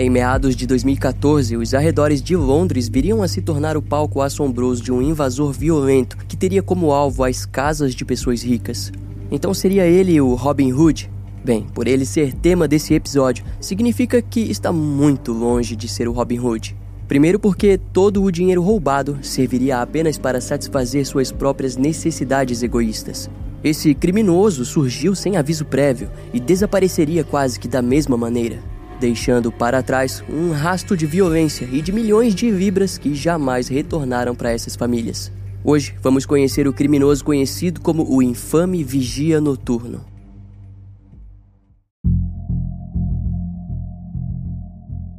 Em meados de 2014, os arredores de Londres viriam a se tornar o palco assombroso de um invasor violento que teria como alvo as casas de pessoas ricas. Então seria ele o Robin Hood? Bem, por ele ser tema desse episódio, significa que está muito longe de ser o Robin Hood. Primeiro, porque todo o dinheiro roubado serviria apenas para satisfazer suas próprias necessidades egoístas. Esse criminoso surgiu sem aviso prévio e desapareceria quase que da mesma maneira deixando para trás um rastro de violência e de milhões de libras que jamais retornaram para essas famílias. Hoje vamos conhecer o criminoso conhecido como o infame Vigia Noturno.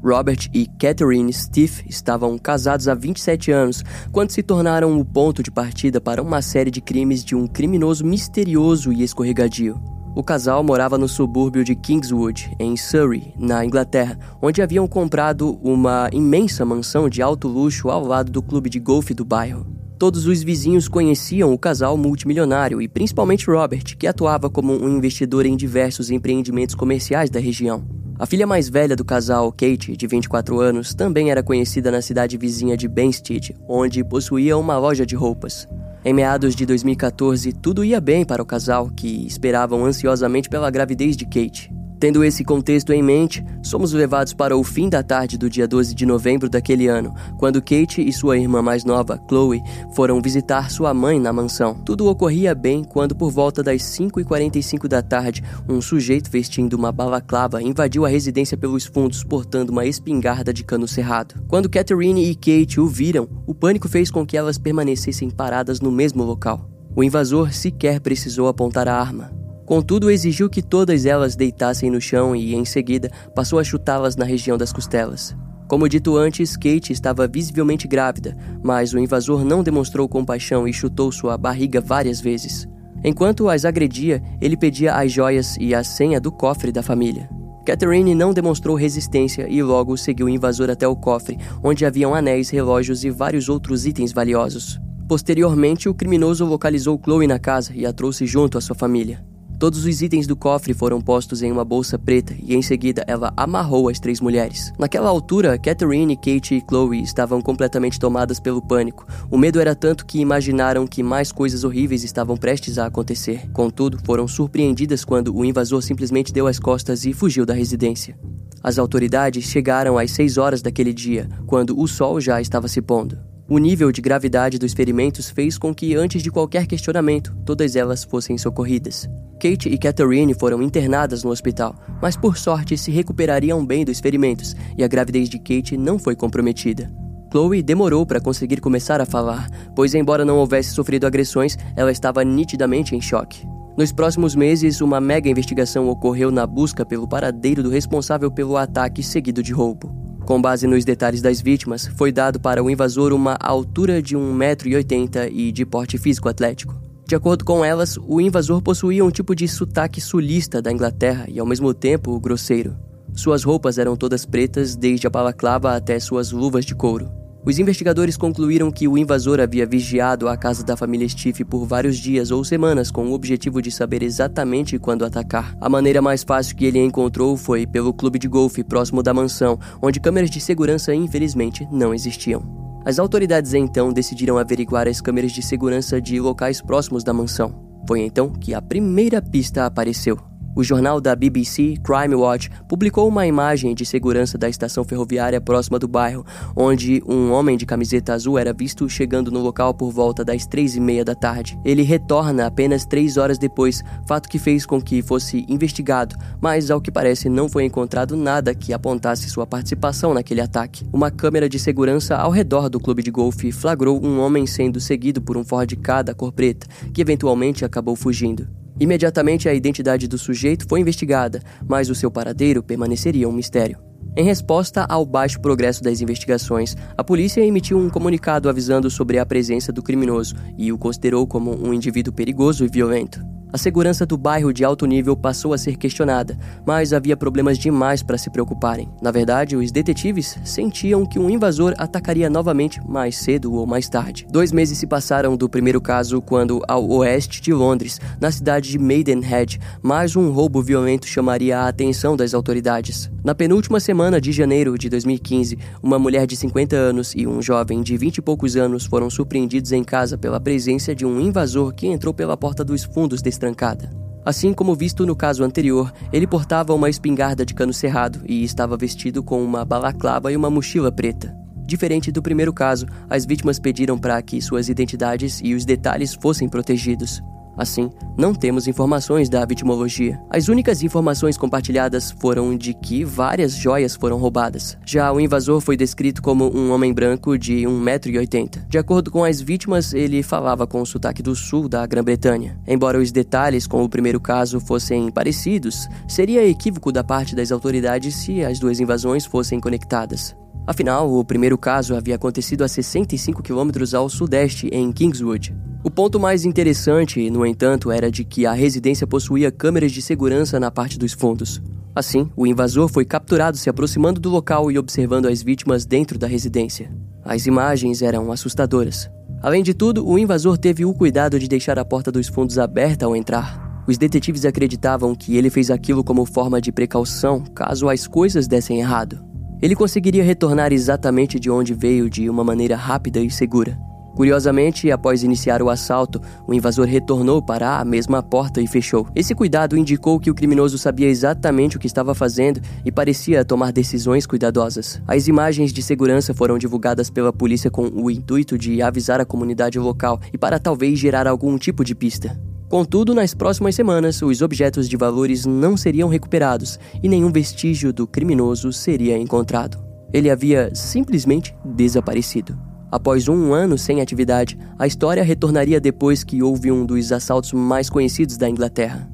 Robert e Catherine Steve estavam casados há 27 anos quando se tornaram o ponto de partida para uma série de crimes de um criminoso misterioso e escorregadio. O casal morava no subúrbio de Kingswood, em Surrey, na Inglaterra, onde haviam comprado uma imensa mansão de alto luxo ao lado do clube de golfe do bairro. Todos os vizinhos conheciam o casal multimilionário e principalmente Robert, que atuava como um investidor em diversos empreendimentos comerciais da região. A filha mais velha do casal, Kate, de 24 anos, também era conhecida na cidade vizinha de Benstead, onde possuía uma loja de roupas. Em meados de 2014, tudo ia bem para o casal, que esperavam ansiosamente pela gravidez de Kate. Tendo esse contexto em mente, somos levados para o fim da tarde do dia 12 de novembro daquele ano, quando Kate e sua irmã mais nova, Chloe, foram visitar sua mãe na mansão. Tudo ocorria bem quando, por volta das 5h45 da tarde, um sujeito vestindo uma balaclava invadiu a residência pelos fundos portando uma espingarda de cano cerrado. Quando Catherine e Kate o viram, o pânico fez com que elas permanecessem paradas no mesmo local. O invasor sequer precisou apontar a arma. Contudo, exigiu que todas elas deitassem no chão e, em seguida, passou a chutá-las na região das costelas. Como dito antes, Kate estava visivelmente grávida, mas o invasor não demonstrou compaixão e chutou sua barriga várias vezes. Enquanto as agredia, ele pedia as joias e a senha do cofre da família. Catherine não demonstrou resistência e logo seguiu o invasor até o cofre, onde haviam anéis, relógios e vários outros itens valiosos. Posteriormente, o criminoso localizou Chloe na casa e a trouxe junto à sua família. Todos os itens do cofre foram postos em uma bolsa preta e em seguida ela amarrou as três mulheres. Naquela altura, Catherine, Kate e Chloe estavam completamente tomadas pelo pânico. O medo era tanto que imaginaram que mais coisas horríveis estavam prestes a acontecer. Contudo, foram surpreendidas quando o invasor simplesmente deu as costas e fugiu da residência. As autoridades chegaram às 6 horas daquele dia, quando o sol já estava se pondo. O nível de gravidade dos ferimentos fez com que, antes de qualquer questionamento, todas elas fossem socorridas. Kate e Catherine foram internadas no hospital, mas por sorte se recuperariam bem dos ferimentos e a gravidez de Kate não foi comprometida. Chloe demorou para conseguir começar a falar, pois, embora não houvesse sofrido agressões, ela estava nitidamente em choque. Nos próximos meses, uma mega investigação ocorreu na busca pelo paradeiro do responsável pelo ataque seguido de roubo. Com base nos detalhes das vítimas, foi dado para o invasor uma altura de 1,80m e de porte físico atlético. De acordo com elas, o invasor possuía um tipo de sotaque sulista da Inglaterra e ao mesmo tempo grosseiro. Suas roupas eram todas pretas, desde a balaclava até suas luvas de couro. Os investigadores concluíram que o invasor havia vigiado a casa da família Steve por vários dias ou semanas com o objetivo de saber exatamente quando atacar. A maneira mais fácil que ele encontrou foi pelo clube de golfe próximo da mansão, onde câmeras de segurança infelizmente não existiam. As autoridades então decidiram averiguar as câmeras de segurança de locais próximos da mansão. Foi então que a primeira pista apareceu. O jornal da BBC, Crime Watch, publicou uma imagem de segurança da estação ferroviária próxima do bairro, onde um homem de camiseta azul era visto chegando no local por volta das três e meia da tarde. Ele retorna apenas três horas depois, fato que fez com que fosse investigado, mas ao que parece não foi encontrado nada que apontasse sua participação naquele ataque. Uma câmera de segurança ao redor do clube de golfe flagrou um homem sendo seguido por um Ford K da cor preta, que eventualmente acabou fugindo. Imediatamente a identidade do sujeito foi investigada, mas o seu paradeiro permaneceria um mistério. Em resposta ao baixo progresso das investigações, a polícia emitiu um comunicado avisando sobre a presença do criminoso e o considerou como um indivíduo perigoso e violento. A segurança do bairro de alto nível passou a ser questionada, mas havia problemas demais para se preocuparem. Na verdade, os detetives sentiam que um invasor atacaria novamente mais cedo ou mais tarde. Dois meses se passaram do primeiro caso quando, ao oeste de Londres, na cidade de Maidenhead, mais um roubo violento chamaria a atenção das autoridades. Na penúltima semana de janeiro de 2015, uma mulher de 50 anos e um jovem de 20 e poucos anos foram surpreendidos em casa pela presença de um invasor que entrou pela porta dos fundos desse trancada. Assim como visto no caso anterior, ele portava uma espingarda de cano cerrado e estava vestido com uma balaclava e uma mochila preta. Diferente do primeiro caso, as vítimas pediram para que suas identidades e os detalhes fossem protegidos. Assim, não temos informações da vitimologia. As únicas informações compartilhadas foram de que várias joias foram roubadas. Já o invasor foi descrito como um homem branco de 1,80m. De acordo com as vítimas, ele falava com o sotaque do sul da Grã-Bretanha. Embora os detalhes com o primeiro caso fossem parecidos, seria equívoco da parte das autoridades se as duas invasões fossem conectadas. Afinal, o primeiro caso havia acontecido a 65 quilômetros ao sudeste, em Kingswood. O ponto mais interessante, no entanto, era de que a residência possuía câmeras de segurança na parte dos fundos. Assim, o invasor foi capturado se aproximando do local e observando as vítimas dentro da residência. As imagens eram assustadoras. Além de tudo, o invasor teve o cuidado de deixar a porta dos fundos aberta ao entrar. Os detetives acreditavam que ele fez aquilo como forma de precaução caso as coisas dessem errado. Ele conseguiria retornar exatamente de onde veio de uma maneira rápida e segura. Curiosamente, após iniciar o assalto, o invasor retornou para a mesma porta e fechou. Esse cuidado indicou que o criminoso sabia exatamente o que estava fazendo e parecia tomar decisões cuidadosas. As imagens de segurança foram divulgadas pela polícia com o intuito de avisar a comunidade local e para talvez gerar algum tipo de pista. Contudo, nas próximas semanas, os objetos de valores não seriam recuperados e nenhum vestígio do criminoso seria encontrado. Ele havia simplesmente desaparecido. Após um ano sem atividade, a história retornaria depois que houve um dos assaltos mais conhecidos da Inglaterra.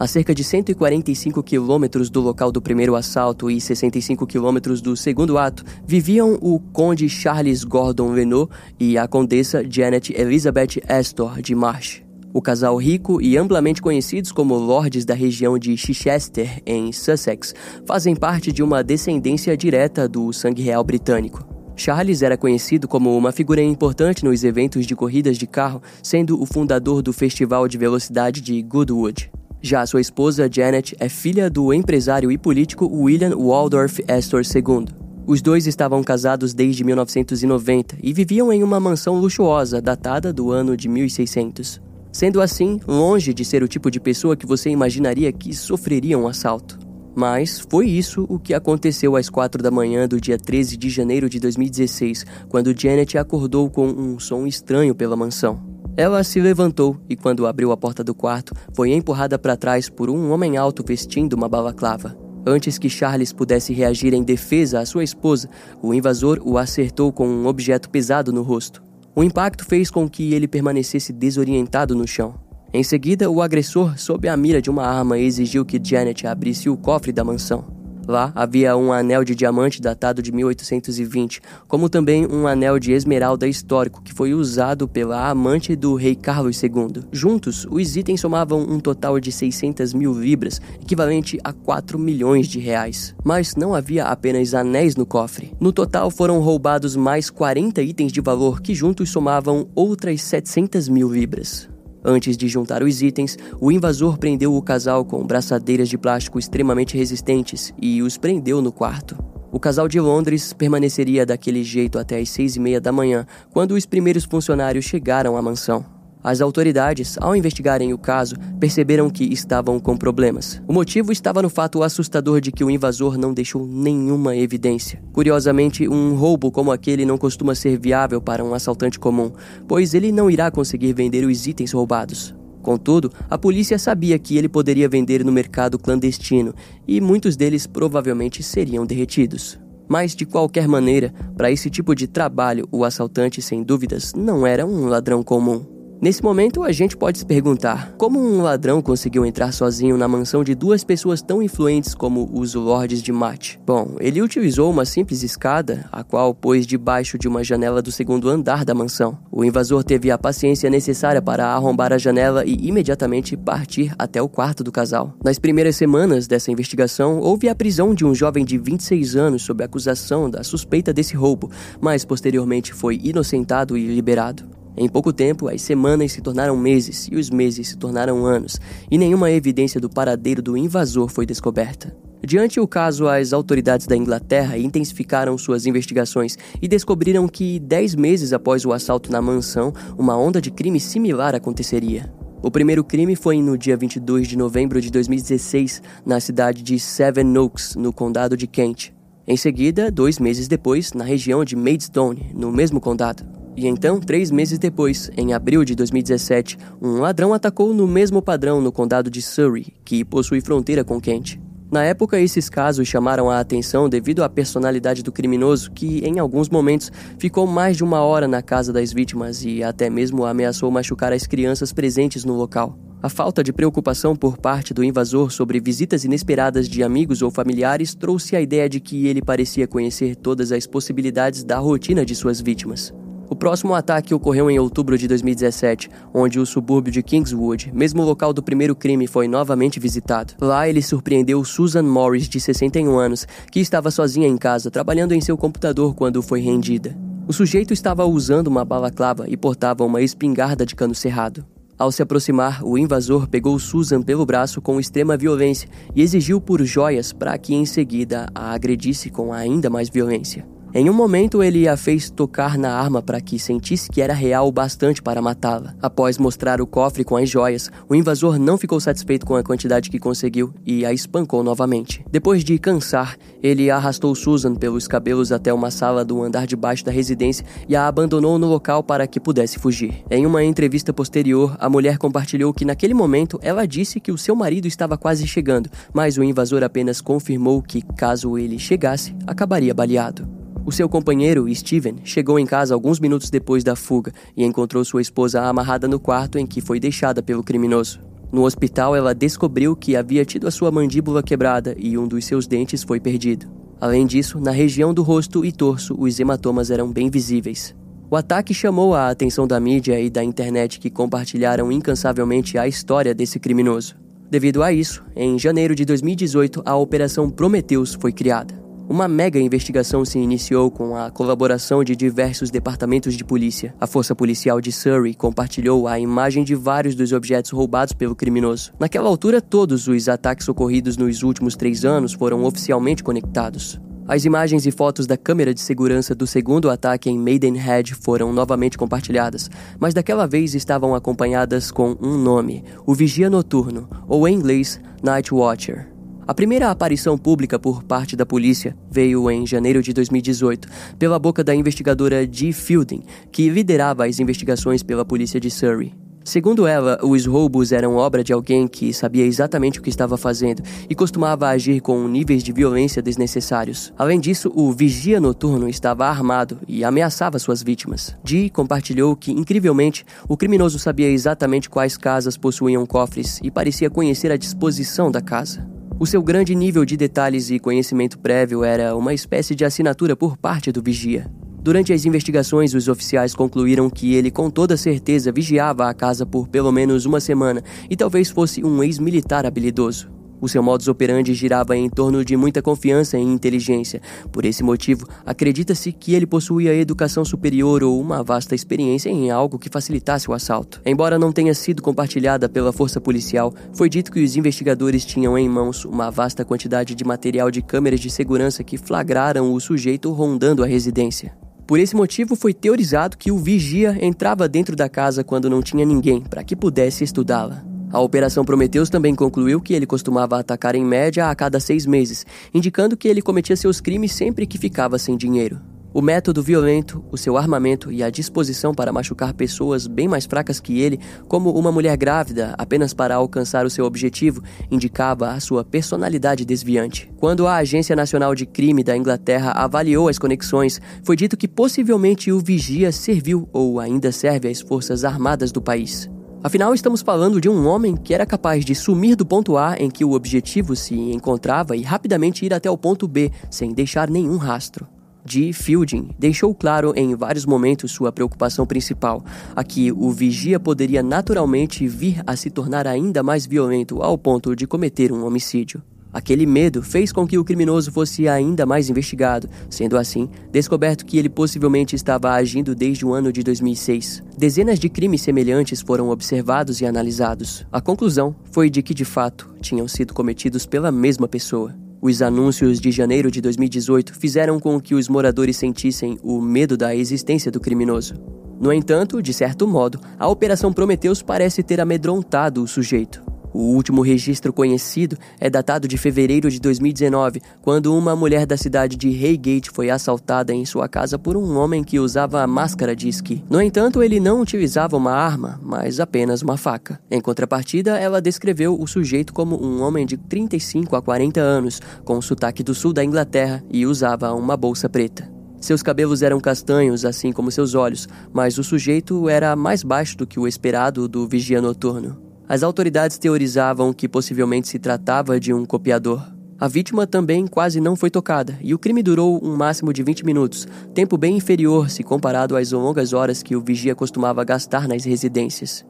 A cerca de 145 quilômetros do local do primeiro assalto e 65 quilômetros do segundo ato, viviam o conde Charles Gordon Renault e a condessa Janet Elizabeth Astor de Marsh. O casal rico e amplamente conhecidos como lords da região de Chichester, em Sussex, fazem parte de uma descendência direta do sangue real britânico. Charles era conhecido como uma figura importante nos eventos de corridas de carro, sendo o fundador do Festival de Velocidade de Goodwood. Já sua esposa Janet é filha do empresário e político William Waldorf Astor II. Os dois estavam casados desde 1990 e viviam em uma mansão luxuosa datada do ano de 1600. Sendo assim, longe de ser o tipo de pessoa que você imaginaria que sofreria um assalto. Mas foi isso o que aconteceu às quatro da manhã do dia 13 de janeiro de 2016, quando Janet acordou com um som estranho pela mansão. Ela se levantou e, quando abriu a porta do quarto, foi empurrada para trás por um homem alto vestindo uma balaclava. Antes que Charles pudesse reagir em defesa à sua esposa, o invasor o acertou com um objeto pesado no rosto. O impacto fez com que ele permanecesse desorientado no chão. Em seguida, o agressor, sob a mira de uma arma, exigiu que Janet abrisse o cofre da mansão. Lá havia um anel de diamante datado de 1820, como também um anel de esmeralda histórico que foi usado pela amante do rei Carlos II. Juntos, os itens somavam um total de 600 mil libras, equivalente a 4 milhões de reais. Mas não havia apenas anéis no cofre. No total foram roubados mais 40 itens de valor que juntos somavam outras 700 mil libras. Antes de juntar os itens, o invasor prendeu o casal com braçadeiras de plástico extremamente resistentes e os prendeu no quarto. O casal de Londres permaneceria daquele jeito até as seis e meia da manhã, quando os primeiros funcionários chegaram à mansão. As autoridades, ao investigarem o caso, perceberam que estavam com problemas. O motivo estava no fato assustador de que o invasor não deixou nenhuma evidência. Curiosamente, um roubo como aquele não costuma ser viável para um assaltante comum, pois ele não irá conseguir vender os itens roubados. Contudo, a polícia sabia que ele poderia vender no mercado clandestino e muitos deles provavelmente seriam derretidos. Mas, de qualquer maneira, para esse tipo de trabalho, o assaltante, sem dúvidas, não era um ladrão comum. Nesse momento, a gente pode se perguntar: como um ladrão conseguiu entrar sozinho na mansão de duas pessoas tão influentes como os Lords de Mate? Bom, ele utilizou uma simples escada, a qual pôs debaixo de uma janela do segundo andar da mansão. O invasor teve a paciência necessária para arrombar a janela e imediatamente partir até o quarto do casal. Nas primeiras semanas dessa investigação, houve a prisão de um jovem de 26 anos sob acusação da suspeita desse roubo, mas posteriormente foi inocentado e liberado. Em pouco tempo, as semanas se tornaram meses e os meses se tornaram anos, e nenhuma evidência do paradeiro do invasor foi descoberta. Diante o caso, as autoridades da Inglaterra intensificaram suas investigações e descobriram que, dez meses após o assalto na mansão, uma onda de crime similar aconteceria. O primeiro crime foi no dia 22 de novembro de 2016, na cidade de Seven Oaks, no condado de Kent. Em seguida, dois meses depois, na região de Maidstone, no mesmo condado. E então, três meses depois, em abril de 2017, um ladrão atacou no mesmo padrão no condado de Surrey, que possui fronteira com Kent. Na época, esses casos chamaram a atenção devido à personalidade do criminoso, que, em alguns momentos, ficou mais de uma hora na casa das vítimas e até mesmo ameaçou machucar as crianças presentes no local. A falta de preocupação por parte do invasor sobre visitas inesperadas de amigos ou familiares trouxe a ideia de que ele parecia conhecer todas as possibilidades da rotina de suas vítimas. O próximo ataque ocorreu em outubro de 2017, onde o subúrbio de Kingswood, mesmo local do primeiro crime, foi novamente visitado. Lá ele surpreendeu Susan Morris, de 61 anos, que estava sozinha em casa, trabalhando em seu computador quando foi rendida. O sujeito estava usando uma balaclava e portava uma espingarda de cano cerrado. Ao se aproximar, o invasor pegou Susan pelo braço com extrema violência e exigiu por joias para que em seguida a agredisse com ainda mais violência. Em um momento, ele a fez tocar na arma para que sentisse que era real o bastante para matá-la. Após mostrar o cofre com as joias, o invasor não ficou satisfeito com a quantidade que conseguiu e a espancou novamente. Depois de cansar, ele arrastou Susan pelos cabelos até uma sala do andar de baixo da residência e a abandonou no local para que pudesse fugir. Em uma entrevista posterior, a mulher compartilhou que naquele momento ela disse que o seu marido estava quase chegando, mas o invasor apenas confirmou que, caso ele chegasse, acabaria baleado. O seu companheiro, Steven, chegou em casa alguns minutos depois da fuga e encontrou sua esposa amarrada no quarto em que foi deixada pelo criminoso. No hospital, ela descobriu que havia tido a sua mandíbula quebrada e um dos seus dentes foi perdido. Além disso, na região do rosto e torso, os hematomas eram bem visíveis. O ataque chamou a atenção da mídia e da internet que compartilharam incansavelmente a história desse criminoso. Devido a isso, em janeiro de 2018, a Operação Prometheus foi criada. Uma mega investigação se iniciou com a colaboração de diversos departamentos de polícia. A Força Policial de Surrey compartilhou a imagem de vários dos objetos roubados pelo criminoso. Naquela altura, todos os ataques ocorridos nos últimos três anos foram oficialmente conectados. As imagens e fotos da câmera de segurança do segundo ataque em Maidenhead foram novamente compartilhadas, mas daquela vez estavam acompanhadas com um nome: o Vigia Noturno, ou em inglês, Night Watcher. A primeira aparição pública por parte da polícia veio em janeiro de 2018, pela boca da investigadora Dee Fielding, que liderava as investigações pela polícia de Surrey. Segundo ela, os roubos eram obra de alguém que sabia exatamente o que estava fazendo e costumava agir com níveis de violência desnecessários. Além disso, o vigia noturno estava armado e ameaçava suas vítimas. Dee compartilhou que, incrivelmente, o criminoso sabia exatamente quais casas possuíam cofres e parecia conhecer a disposição da casa. O seu grande nível de detalhes e conhecimento prévio era uma espécie de assinatura por parte do vigia. Durante as investigações, os oficiais concluíram que ele com toda certeza vigiava a casa por pelo menos uma semana e talvez fosse um ex-militar habilidoso. O seu modus operandi girava em torno de muita confiança e inteligência. Por esse motivo, acredita-se que ele possuía educação superior ou uma vasta experiência em algo que facilitasse o assalto. Embora não tenha sido compartilhada pela força policial, foi dito que os investigadores tinham em mãos uma vasta quantidade de material de câmeras de segurança que flagraram o sujeito rondando a residência. Por esse motivo, foi teorizado que o vigia entrava dentro da casa quando não tinha ninguém, para que pudesse estudá-la. A Operação Prometheus também concluiu que ele costumava atacar em média a cada seis meses, indicando que ele cometia seus crimes sempre que ficava sem dinheiro. O método violento, o seu armamento e a disposição para machucar pessoas bem mais fracas que ele, como uma mulher grávida, apenas para alcançar o seu objetivo, indicava a sua personalidade desviante. Quando a Agência Nacional de Crime da Inglaterra avaliou as conexões, foi dito que possivelmente o vigia serviu ou ainda serve às forças armadas do país. Afinal, estamos falando de um homem que era capaz de sumir do ponto A em que o objetivo se encontrava e rapidamente ir até o ponto B sem deixar nenhum rastro de Fielding deixou claro em vários momentos sua preocupação principal, a que o vigia poderia naturalmente vir a se tornar ainda mais violento ao ponto de cometer um homicídio. Aquele medo fez com que o criminoso fosse ainda mais investigado, sendo assim, descoberto que ele possivelmente estava agindo desde o ano de 2006. Dezenas de crimes semelhantes foram observados e analisados. A conclusão foi de que, de fato, tinham sido cometidos pela mesma pessoa. Os anúncios de janeiro de 2018 fizeram com que os moradores sentissem o medo da existência do criminoso. No entanto, de certo modo, a Operação Prometheus parece ter amedrontado o sujeito. O último registro conhecido é datado de fevereiro de 2019, quando uma mulher da cidade de Reigate foi assaltada em sua casa por um homem que usava máscara de esqui. No entanto, ele não utilizava uma arma, mas apenas uma faca. Em contrapartida, ela descreveu o sujeito como um homem de 35 a 40 anos, com sotaque do sul da Inglaterra e usava uma bolsa preta. Seus cabelos eram castanhos, assim como seus olhos, mas o sujeito era mais baixo do que o esperado do vigia noturno. As autoridades teorizavam que possivelmente se tratava de um copiador. A vítima também quase não foi tocada e o crime durou um máximo de 20 minutos, tempo bem inferior se comparado às longas horas que o vigia costumava gastar nas residências.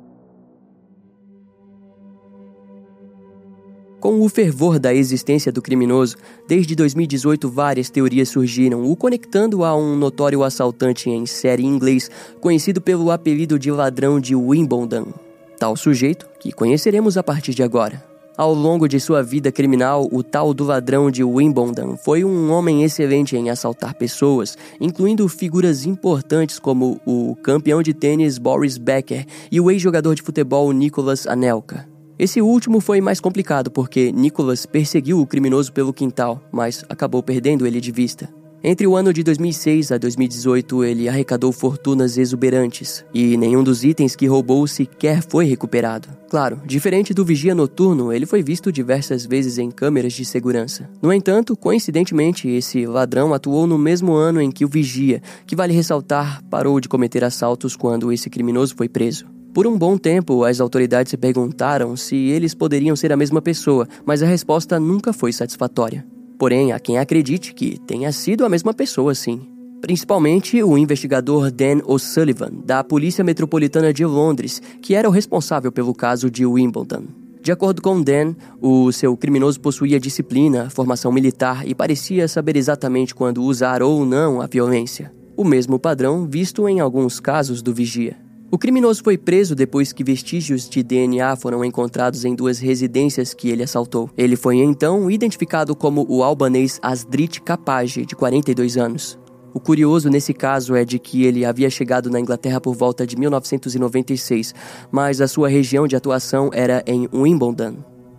Com o fervor da existência do criminoso, desde 2018 várias teorias surgiram, o conectando a um notório assaltante em série inglês, conhecido pelo apelido de ladrão de Wimbledon. Tal sujeito, que conheceremos a partir de agora. Ao longo de sua vida criminal, o tal do ladrão de Wimbledon foi um homem excelente em assaltar pessoas, incluindo figuras importantes como o campeão de tênis Boris Becker e o ex-jogador de futebol Nicolas Anelka. Esse último foi mais complicado porque Nicolas perseguiu o criminoso pelo quintal, mas acabou perdendo ele de vista. Entre o ano de 2006 a 2018, ele arrecadou fortunas exuberantes e nenhum dos itens que roubou sequer foi recuperado. Claro, diferente do vigia noturno, ele foi visto diversas vezes em câmeras de segurança. No entanto, coincidentemente, esse ladrão atuou no mesmo ano em que o vigia, que vale ressaltar, parou de cometer assaltos quando esse criminoso foi preso. Por um bom tempo, as autoridades se perguntaram se eles poderiam ser a mesma pessoa, mas a resposta nunca foi satisfatória. Porém, há quem acredite que tenha sido a mesma pessoa, sim. Principalmente o investigador Dan O'Sullivan, da Polícia Metropolitana de Londres, que era o responsável pelo caso de Wimbledon. De acordo com Dan, o seu criminoso possuía disciplina, formação militar e parecia saber exatamente quando usar ou não a violência. O mesmo padrão visto em alguns casos do vigia. O criminoso foi preso depois que vestígios de DNA foram encontrados em duas residências que ele assaltou. Ele foi então identificado como o albanês Asdrit Kapage, de 42 anos. O curioso nesse caso é de que ele havia chegado na Inglaterra por volta de 1996, mas a sua região de atuação era em Wimbledon.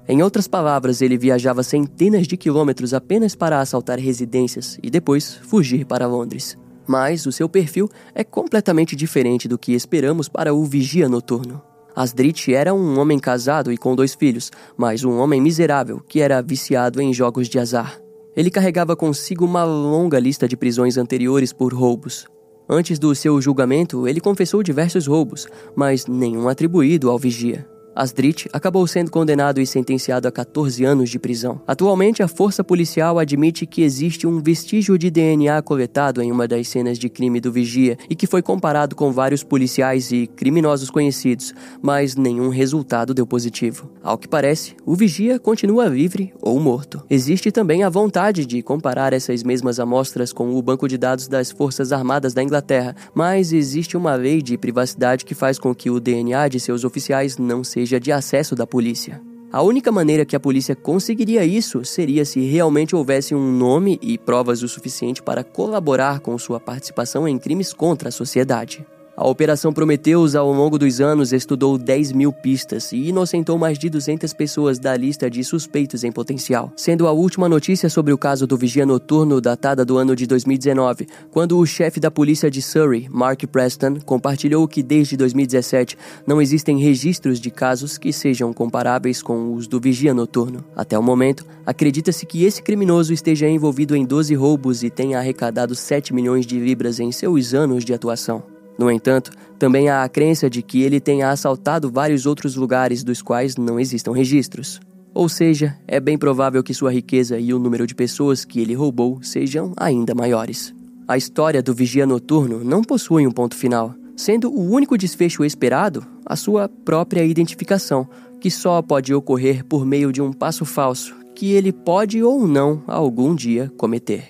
Em outras palavras, ele viajava centenas de quilômetros apenas para assaltar residências e depois fugir para Londres mas o seu perfil é completamente diferente do que esperamos para o vigia noturno. Asdrit era um homem casado e com dois filhos, mas um homem miserável que era viciado em jogos de azar. Ele carregava consigo uma longa lista de prisões anteriores por roubos. Antes do seu julgamento, ele confessou diversos roubos, mas nenhum atribuído ao vigia. Asdrit acabou sendo condenado e sentenciado a 14 anos de prisão. Atualmente, a força policial admite que existe um vestígio de DNA coletado em uma das cenas de crime do vigia e que foi comparado com vários policiais e criminosos conhecidos, mas nenhum resultado deu positivo. Ao que parece, o vigia continua livre ou morto. Existe também a vontade de comparar essas mesmas amostras com o banco de dados das Forças Armadas da Inglaterra, mas existe uma lei de privacidade que faz com que o DNA de seus oficiais não seja seja de acesso da polícia. A única maneira que a polícia conseguiria isso seria se realmente houvesse um nome e provas o suficiente para colaborar com sua participação em crimes contra a sociedade. A Operação Prometheus, ao longo dos anos, estudou 10 mil pistas e inocentou mais de 200 pessoas da lista de suspeitos em potencial, sendo a última notícia sobre o caso do vigia noturno datada do ano de 2019, quando o chefe da polícia de Surrey, Mark Preston, compartilhou que desde 2017 não existem registros de casos que sejam comparáveis com os do vigia noturno. Até o momento, acredita-se que esse criminoso esteja envolvido em 12 roubos e tenha arrecadado 7 milhões de libras em seus anos de atuação. No entanto, também há a crença de que ele tenha assaltado vários outros lugares dos quais não existam registros. Ou seja, é bem provável que sua riqueza e o número de pessoas que ele roubou sejam ainda maiores. A história do vigia noturno não possui um ponto final, sendo o único desfecho esperado a sua própria identificação, que só pode ocorrer por meio de um passo falso que ele pode ou não algum dia cometer.